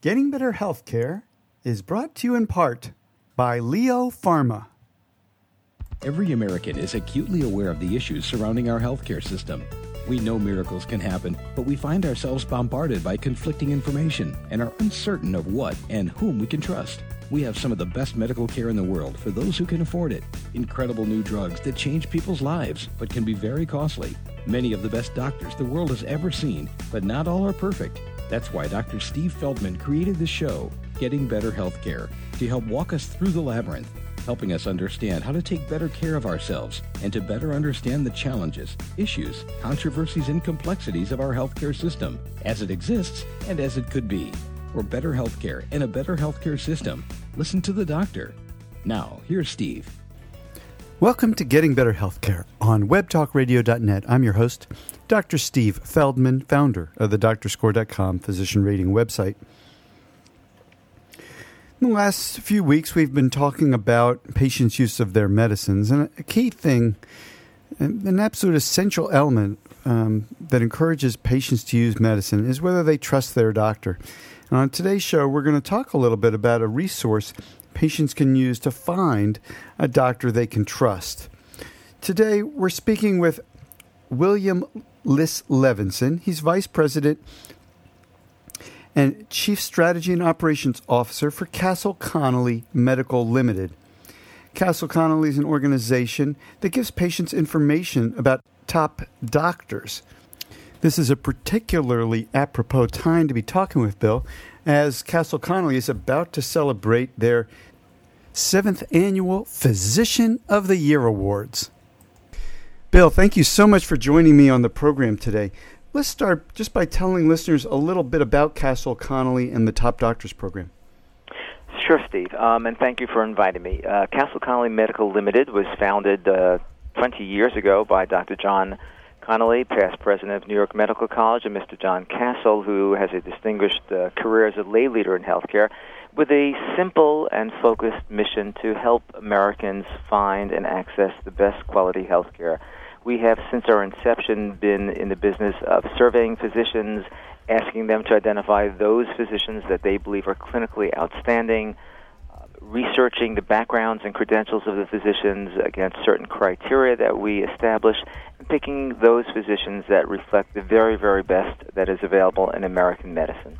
Getting Better Healthcare is brought to you in part by Leo Pharma. Every American is acutely aware of the issues surrounding our healthcare system. We know miracles can happen, but we find ourselves bombarded by conflicting information and are uncertain of what and whom we can trust. We have some of the best medical care in the world for those who can afford it. Incredible new drugs that change people's lives, but can be very costly. Many of the best doctors the world has ever seen, but not all are perfect. That's why Dr. Steve Feldman created the show, Getting Better Healthcare, to help walk us through the labyrinth, helping us understand how to take better care of ourselves and to better understand the challenges, issues, controversies, and complexities of our healthcare system as it exists and as it could be. For better healthcare and a better healthcare system, listen to the doctor. Now, here's Steve. Welcome to Getting Better Healthcare on webtalkradio.net. I'm your host, Dr. Steve Feldman, founder of the doctorscore.com physician rating website. In the last few weeks, we've been talking about patients' use of their medicines, and a key thing, an absolute essential element um, that encourages patients to use medicine is whether they trust their doctor. And on today's show, we're going to talk a little bit about a resource patients can use to find a doctor they can trust. Today, we're speaking with William Liss Levinson. He's Vice President and Chief Strategy and Operations Officer for Castle Connolly Medical Limited. Castle Connolly is an organization that gives patients information about top doctors. This is a particularly apropos time to be talking with Bill, as Castle Connolly is about to celebrate their seventh annual Physician of the Year Awards. Bill, thank you so much for joining me on the program today. Let's start just by telling listeners a little bit about Castle Connolly and the Top Doctors program. Sure, Steve, um, and thank you for inviting me. Uh, Castle Connolly Medical Limited was founded uh, 20 years ago by Dr. John Connolly, past president of New York Medical College, and Mr. John Castle, who has a distinguished uh, career as a lay leader in healthcare, with a simple and focused mission to help Americans find and access the best quality healthcare we have, since our inception, been in the business of surveying physicians, asking them to identify those physicians that they believe are clinically outstanding, uh, researching the backgrounds and credentials of the physicians against certain criteria that we establish, picking those physicians that reflect the very, very best that is available in American medicine.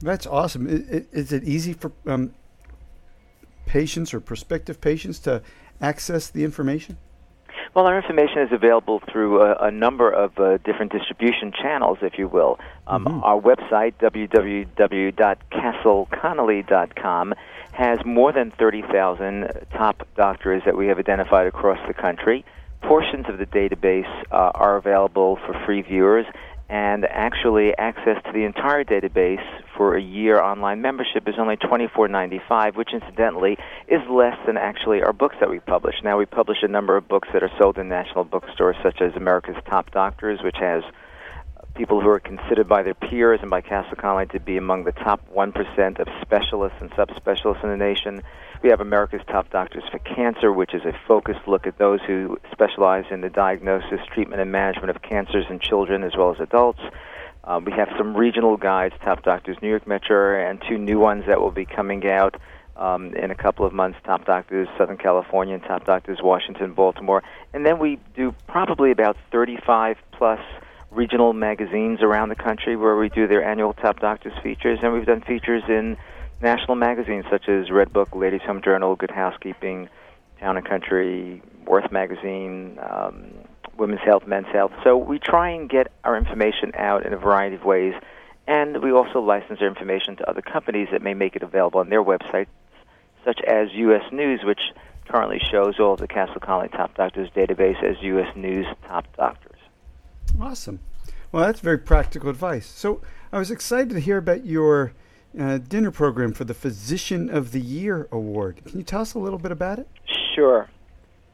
That's awesome. Is it easy for um, patients or prospective patients to access the information? Well, our information is available through a, a number of uh, different distribution channels, if you will. Um, mm-hmm. Our website, www.castleconnolly.com, has more than 30,000 top doctors that we have identified across the country. Portions of the database uh, are available for free viewers, and actually access to the entire database for a year online membership is only $24.95 which incidentally is less than actually our books that we publish. Now we publish a number of books that are sold in national bookstores such as america's top doctors which has people who are considered by their peers and by Castle Connolly to be among the top 1% of specialists and subspecialists in the nation. We have America's Top Doctors for Cancer, which is a focused look at those who specialize in the diagnosis, treatment, and management of cancers in children as well as adults. Um, we have some regional guides, Top Doctors New York Metro, and two new ones that will be coming out um, in a couple of months Top Doctors Southern California and Top Doctors Washington, Baltimore. And then we do probably about 35 plus regional magazines around the country where we do their annual Top Doctors features, and we've done features in national magazines such as Red Book, Ladies Home Journal, Good Housekeeping, Town and Country, Worth Magazine, um, Women's Health, Men's Health. So we try and get our information out in a variety of ways, and we also license our information to other companies that may make it available on their websites, such as U.S. News, which currently shows all of the Castle Connolly Top Doctors database as U.S. News Top Doctors. Awesome. Well, that's very practical advice. So I was excited to hear about your uh, dinner program for the Physician of the Year Award. Can you tell us a little bit about it? Sure.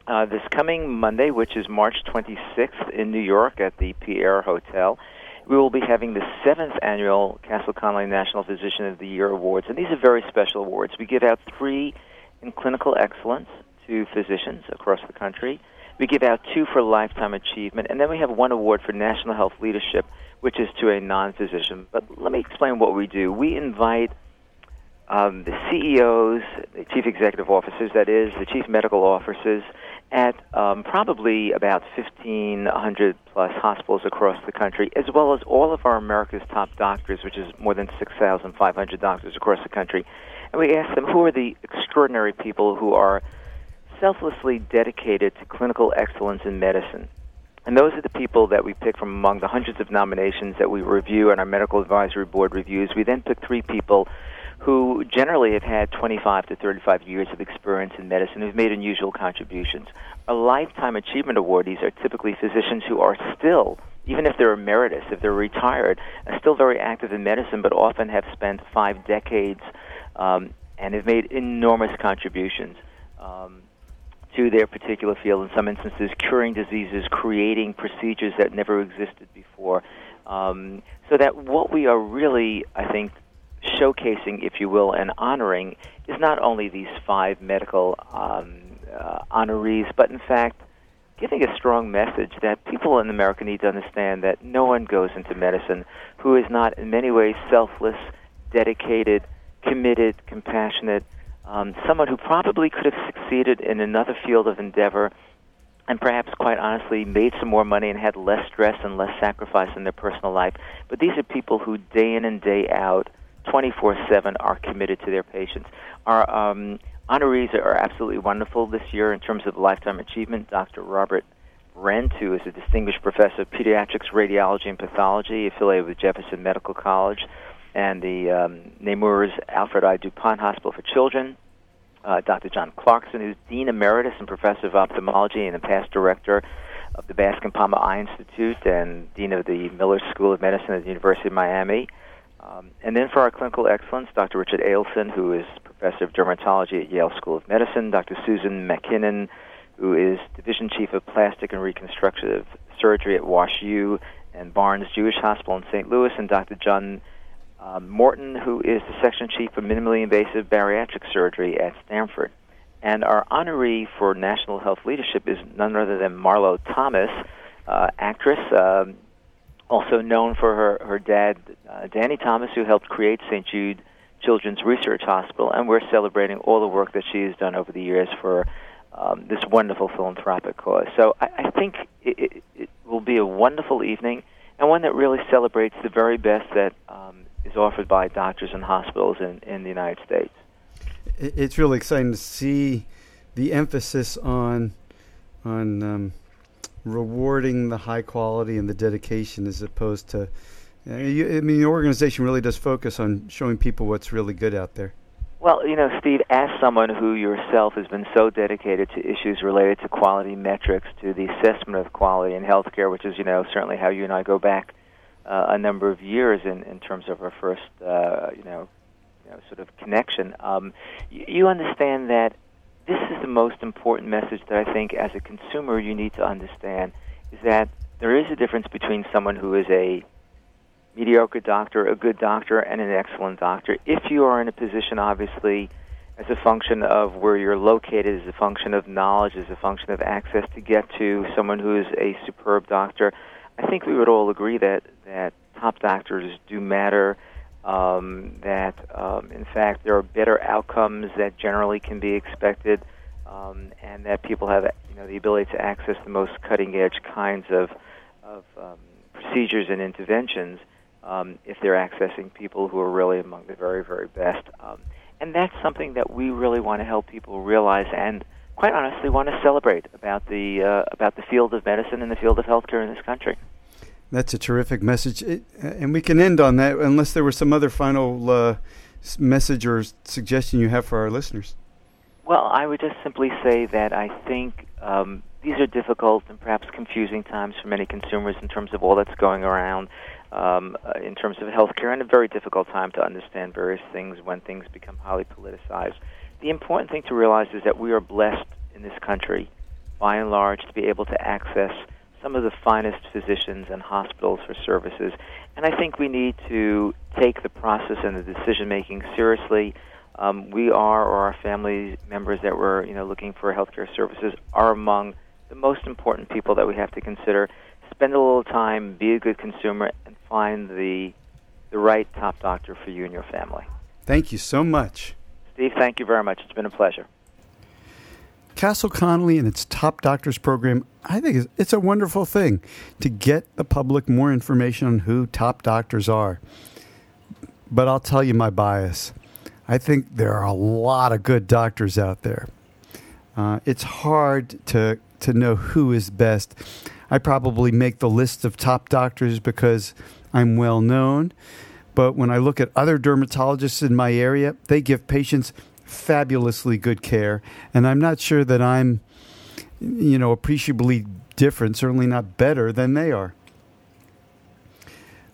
Uh, this coming Monday, which is March 26th in New York at the Pierre Hotel, we will be having the seventh annual Castle Connolly National Physician of the Year Awards. And these are very special awards. We give out three in clinical excellence to physicians across the country we give out two for lifetime achievement, and then we have one award for national health leadership, which is to a non physician. But let me explain what we do. We invite um, the CEOs, the chief executive officers, that is, the chief medical officers, at um, probably about 1,500 plus hospitals across the country, as well as all of our America's top doctors, which is more than 6,500 doctors across the country. And we ask them who are the extraordinary people who are selflessly dedicated to clinical excellence in medicine. And those are the people that we pick from among the hundreds of nominations that we review and our medical advisory board reviews. We then pick three people who generally have had 25 to 35 years of experience in medicine who've made unusual contributions. Our lifetime achievement awardees are typically physicians who are still, even if they're emeritus, if they're retired, are still very active in medicine, but often have spent five decades um, and have made enormous contributions. Um, to their particular field, in some instances, curing diseases, creating procedures that never existed before. Um, so that what we are really, I think, showcasing, if you will, and honoring is not only these five medical um, uh, honorees, but in fact, giving a strong message that people in America need to understand that no one goes into medicine who is not in many ways selfless, dedicated, committed, compassionate, um, someone who probably could have succeeded in another field of endeavor and perhaps quite honestly made some more money and had less stress and less sacrifice in their personal life. But these are people who day in and day out 24 7 are committed to their patients. Our um, honorees are absolutely wonderful this year in terms of lifetime achievement. Dr. Robert Brent, who is a distinguished professor of pediatrics, radiology, and pathology affiliated with Jefferson Medical College and the um, Nemours Alfred I. DuPont Hospital for Children. Uh, Dr. John Clarkson, who's Dean Emeritus and Professor of Ophthalmology and the past director of the Bascom Palmer Eye Institute and Dean of the Miller School of Medicine at the University of Miami. Um, and then for our clinical excellence, Dr. Richard Edelson, who is professor of dermatology at Yale School of Medicine, Dr. Susan Mackinnon, who is division chief of plastic and reconstructive surgery at Wash U and Barnes Jewish Hospital in St. Louis, and Dr. John um, Morton, who is the section chief of minimally invasive bariatric surgery at Stanford. And our honoree for national health leadership is none other than Marlo Thomas, uh, actress, um, also known for her, her dad, uh, Danny Thomas, who helped create St. Jude Children's Research Hospital, and we're celebrating all the work that she has done over the years for um, this wonderful philanthropic cause. So I, I think it, it, it, will be a wonderful evening, and one that really celebrates the very best that um, is offered by doctors and hospitals in, in the United States. It's really exciting to see the emphasis on on um, rewarding the high quality and the dedication as opposed to. Uh, you, I mean, the organization really does focus on showing people what's really good out there. Well, you know, Steve, as someone who yourself has been so dedicated to issues related to quality metrics, to the assessment of quality in healthcare, which is, you know, certainly how you and I go back uh, a number of years in, in terms of our first, uh, you know, you know, sort of connection. Um, you, you understand that this is the most important message that I think as a consumer you need to understand is that there is a difference between someone who is a mediocre doctor, a good doctor, and an excellent doctor. If you are in a position, obviously, as a function of where you're located, as a function of knowledge, as a function of access to get to someone who is a superb doctor, I think we would all agree that, that top doctors do matter um, that um, in fact there are better outcomes that generally can be expected, um, and that people have you know the ability to access the most cutting edge kinds of of um, procedures and interventions um, if they're accessing people who are really among the very very best. Um, and that's something that we really want to help people realize and quite honestly want to celebrate about the uh, about the field of medicine and the field of healthcare in this country. That's a terrific message, it, and we can end on that unless there was some other final uh, message or suggestion you have for our listeners. Well, I would just simply say that I think um, these are difficult and perhaps confusing times for many consumers in terms of all that's going around um, uh, in terms of healthcare, and a very difficult time to understand various things when things become highly politicized. The important thing to realize is that we are blessed in this country, by and large, to be able to access some of the finest physicians and hospitals for services. And I think we need to take the process and the decision making seriously. Um, we are, or our family members that were, you know, looking for healthcare services, are among the most important people that we have to consider. Spend a little time, be a good consumer, and find the the right top doctor for you and your family. Thank you so much. Steve, thank you very much. It's been a pleasure. Castle Connolly and its Top Doctors program, I think it's a wonderful thing to get the public more information on who top doctors are. But I'll tell you my bias. I think there are a lot of good doctors out there. Uh, it's hard to to know who is best. I probably make the list of top doctors because I'm well known. But when I look at other dermatologists in my area, they give patients fabulously good care, and I'm not sure that I'm, you know, appreciably different, certainly not better than they are.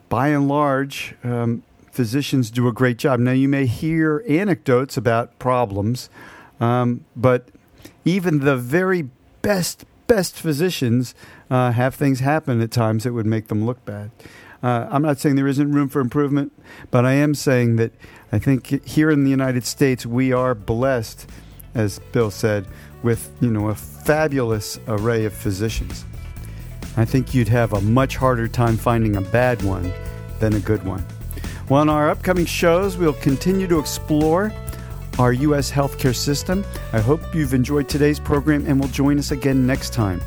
By and large, um, physicians do a great job. Now, you may hear anecdotes about problems, um, but even the very best, best physicians uh, have things happen at times that would make them look bad. Uh, I'm not saying there isn't room for improvement, but I am saying that I think here in the United States we are blessed, as Bill said, with you know a fabulous array of physicians. I think you'd have a much harder time finding a bad one than a good one. Well, in our upcoming shows, we'll continue to explore our U.S. healthcare system. I hope you've enjoyed today's program and will join us again next time.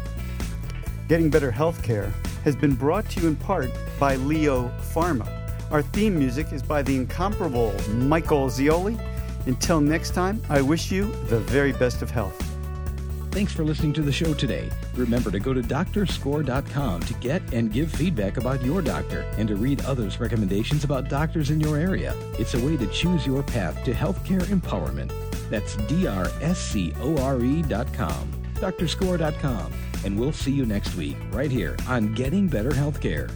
Getting Better Healthcare has been brought to you in part by Leo Pharma. Our theme music is by the incomparable Michael Zioli. Until next time, I wish you the very best of health. Thanks for listening to the show today. Remember to go to doctorscore.com to get and give feedback about your doctor and to read others' recommendations about doctors in your area. It's a way to choose your path to healthcare empowerment. That's drscore.com. Doctorscore.com and we'll see you next week right here on Getting Better Healthcare.